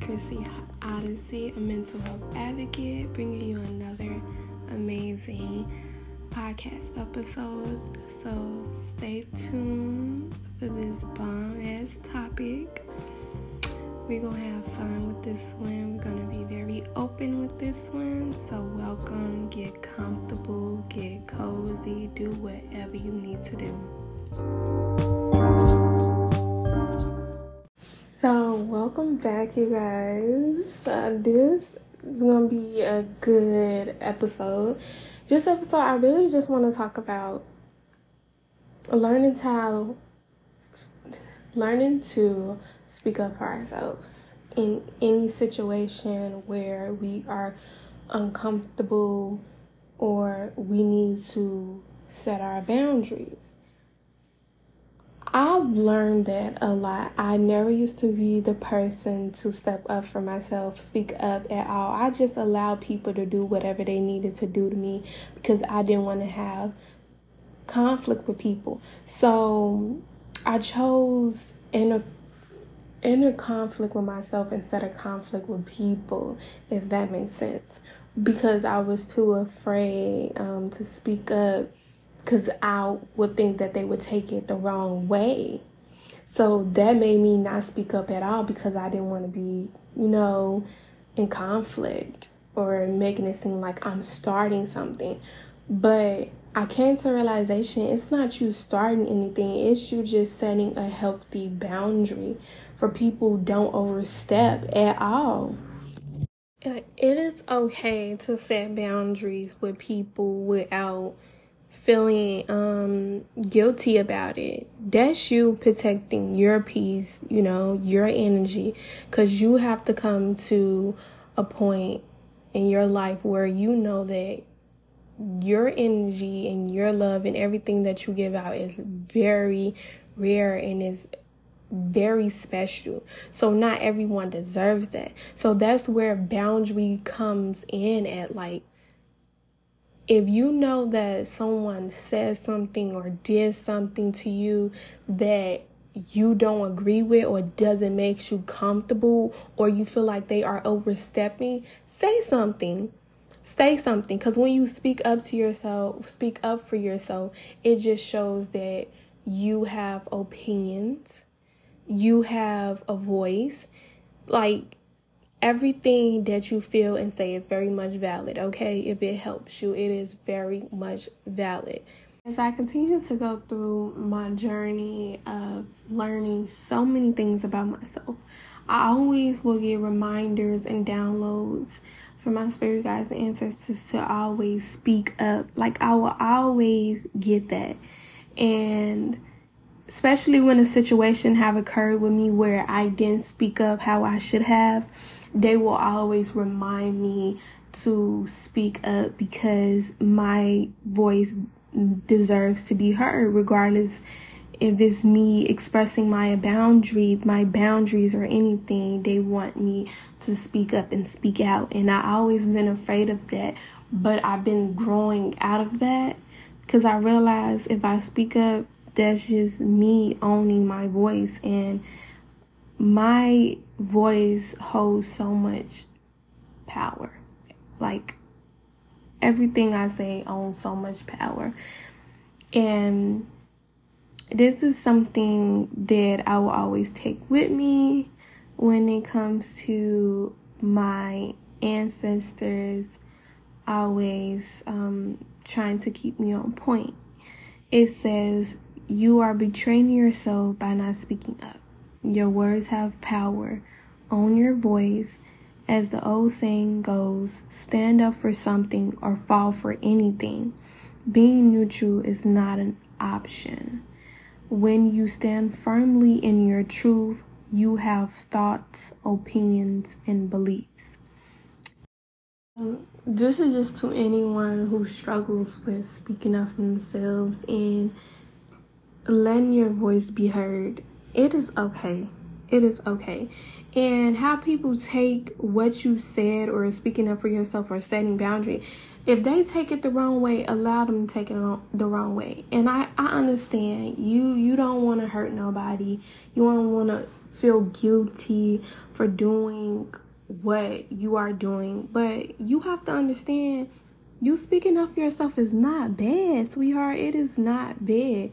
Chrissy Odyssey, a mental health advocate, bringing you another amazing podcast episode. So stay tuned for this bomb ass topic. We're gonna have fun with this one. We're gonna be very open with this one. So, welcome, get comfortable, get cozy, do whatever you need to do. Welcome back, you guys. Uh, this is gonna be a good episode. This episode, I really just want to talk about learning how, learning to speak up for ourselves in any situation where we are uncomfortable or we need to set our boundaries. I've learned that a lot. I never used to be the person to step up for myself, speak up at all. I just allowed people to do whatever they needed to do to me because I didn't want to have conflict with people. So I chose inner inner conflict with myself instead of conflict with people, if that makes sense. Because I was too afraid um, to speak up because I would think that they would take it the wrong way. So that made me not speak up at all because I didn't want to be, you know, in conflict or making it seem like I'm starting something. But I came to realization it's not you starting anything, it's you just setting a healthy boundary for people don't overstep at all. It is okay to set boundaries with people without feeling um guilty about it that's you protecting your peace you know your energy because you have to come to a point in your life where you know that your energy and your love and everything that you give out is very rare and is very special. So not everyone deserves that. So that's where boundary comes in at like if you know that someone says something or did something to you that you don't agree with or doesn't make you comfortable or you feel like they are overstepping, say something. Say something because when you speak up to yourself, speak up for yourself, it just shows that you have opinions, you have a voice. Like everything that you feel and say is very much valid, okay? If it helps you, it is very much valid. As I continue to go through my journey of learning so many things about myself, I always will get reminders and downloads from my spirit guides and ancestors to always speak up. Like, I will always get that. And especially when a situation have occurred with me where I didn't speak up how I should have, they will always remind me to speak up because my voice deserves to be heard regardless if it's me expressing my boundaries my boundaries or anything. They want me to speak up and speak out and i always been afraid of that. But i've been growing out of that because i realize if i speak up that's just me owning my voice and my voice holds so much power. Like everything I say owns so much power. And this is something that I will always take with me when it comes to my ancestors always um, trying to keep me on point. It says, You are betraying yourself by not speaking up. Your words have power. Own your voice. As the old saying goes, stand up for something or fall for anything. Being neutral is not an option. When you stand firmly in your truth, you have thoughts, opinions, and beliefs. This is just to anyone who struggles with speaking up for themselves and letting your voice be heard it is okay. It is okay. And how people take what you said or speaking up for yourself or setting boundary, if they take it the wrong way, allow them to take it the wrong way. And I, I understand you you don't want to hurt nobody. You don't want to feel guilty for doing what you are doing, but you have to understand you speaking up for yourself is not bad, sweetheart. It is not bad.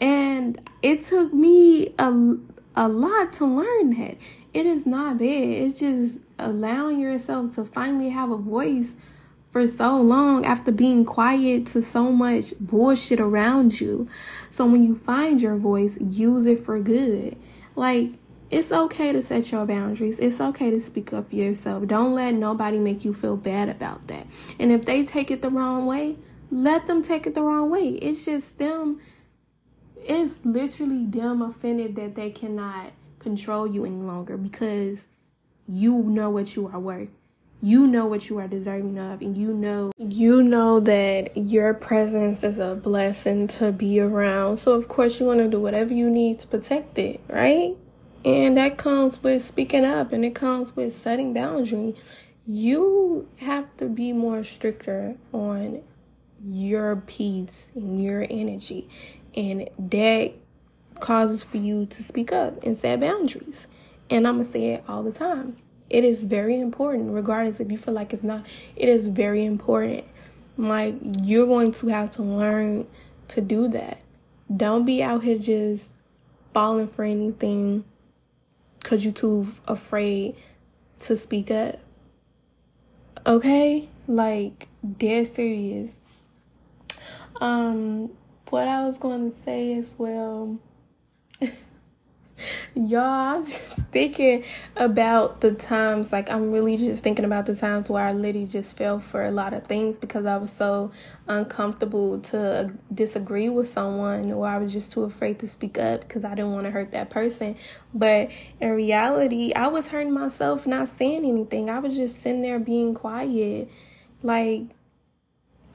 And it took me a, a lot to learn that. It is not bad. It's just allowing yourself to finally have a voice for so long after being quiet to so much bullshit around you. So when you find your voice, use it for good. Like, it's okay to set your boundaries. It's okay to speak up for yourself. Don't let nobody make you feel bad about that. And if they take it the wrong way, let them take it the wrong way. It's just them, it's literally them offended that they cannot control you any longer because you know what you are worth. You know what you are deserving of and you know you know that your presence is a blessing to be around. So of course you want to do whatever you need to protect it right? And that comes with speaking up and it comes with setting boundaries. You have to be more stricter on your peace and your energy and that causes for you to speak up and set boundaries and i'm gonna say it all the time it is very important, regardless if you feel like it's not. It is very important. Like, you're going to have to learn to do that. Don't be out here just falling for anything because you're too afraid to speak up. Okay? Like, dead serious. Um, what I was going to say as well. Y'all, I'm just thinking about the times, like, I'm really just thinking about the times where I literally just fell for a lot of things because I was so uncomfortable to disagree with someone or I was just too afraid to speak up because I didn't want to hurt that person. But in reality, I was hurting myself not saying anything. I was just sitting there being quiet. Like,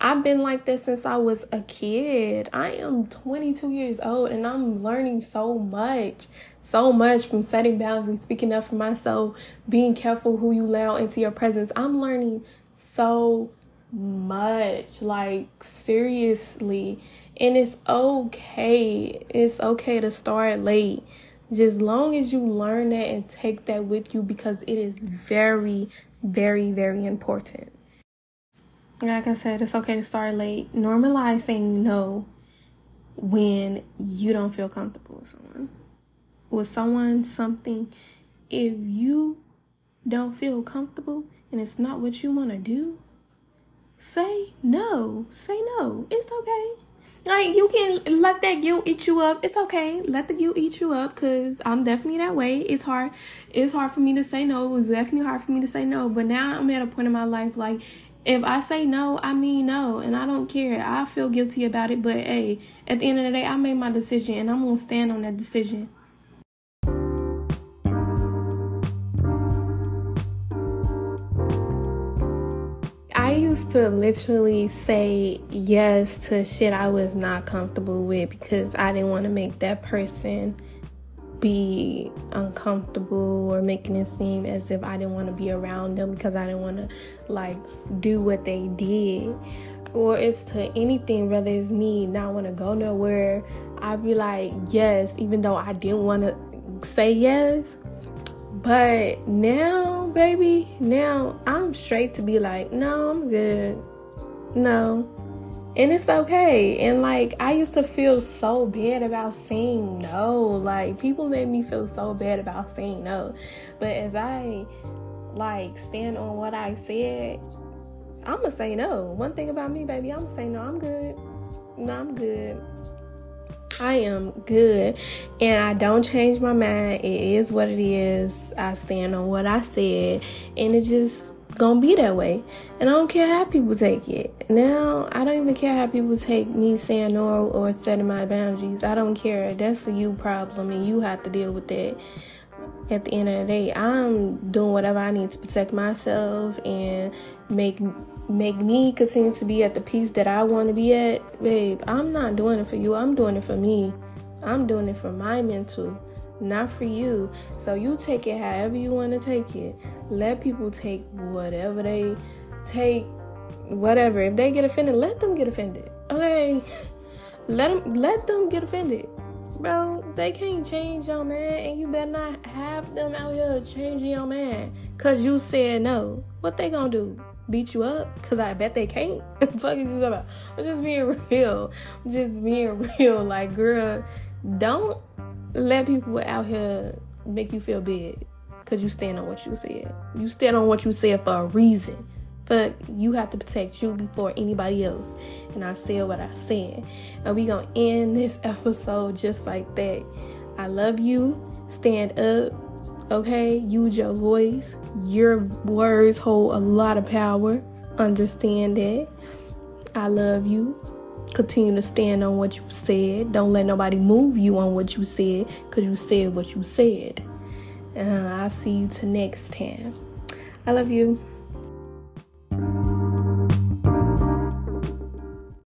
I've been like this since I was a kid. I am 22 years old and I'm learning so much, so much from setting boundaries, speaking up for myself, being careful who you allow into your presence. I'm learning so much, like seriously. And it's okay. It's okay to start late. Just long as you learn that and take that with you because it is very, very, very important like I said, it's okay to start late. Normalize saying no when you don't feel comfortable with someone. With someone, something, if you don't feel comfortable and it's not what you want to do, say no. Say no. It's okay. Like you can let that guilt eat you up. It's okay. Let the guilt eat you up because I'm definitely that way. It's hard. It's hard for me to say no. It was definitely hard for me to say no. But now I'm at a point in my life like if I say no, I mean no, and I don't care. I feel guilty about it, but hey, at the end of the day, I made my decision, and I'm gonna stand on that decision. I used to literally say yes to shit I was not comfortable with because I didn't want to make that person be uncomfortable or making it seem as if I didn't want to be around them because I didn't want to like do what they did. Or it's to anything, whether it's me not want to go nowhere, I'd be like, yes, even though I didn't want to say yes. But now, baby, now I'm straight to be like, no, I'm good. No, and it's okay. And like I used to feel so bad about saying no. Like people made me feel so bad about saying no. But as I like stand on what I said, I'm gonna say no. One thing about me, baby, I'm gonna say no. I'm good. No, I'm good. I am good and I don't change my mind. It is what it is. I stand on what I said and it just gonna be that way. And I don't care how people take it. Now, I don't even care how people take me saying no or setting my boundaries. I don't care. That's a you problem and you have to deal with that. At the end of the day, I'm doing whatever I need to protect myself and make make me continue to be at the peace that I want to be at. Babe, I'm not doing it for you. I'm doing it for me. I'm doing it for my mental not for you. So you take it however you want to take it. Let people take whatever they take whatever. If they get offended, let them get offended. Okay, let them let them get offended, bro. They can't change your man, and you better not have them out here changing your man cause you said no. What they gonna do? Beat you up? Cause I bet they can't. Fuck you about? I'm just being real. I'm just being real. Like, girl, don't let people out here make you feel big because you stand on what you said. You stand on what you said for a reason. But you have to protect you before anybody else. And I said what I said. And we gonna end this episode just like that. I love you. Stand up. Okay? Use your voice. Your words hold a lot of power. Understand that. I love you. Continue to stand on what you said. Don't let nobody move you on what you said because you said what you said. Uh, I'll see you to next time. I love you.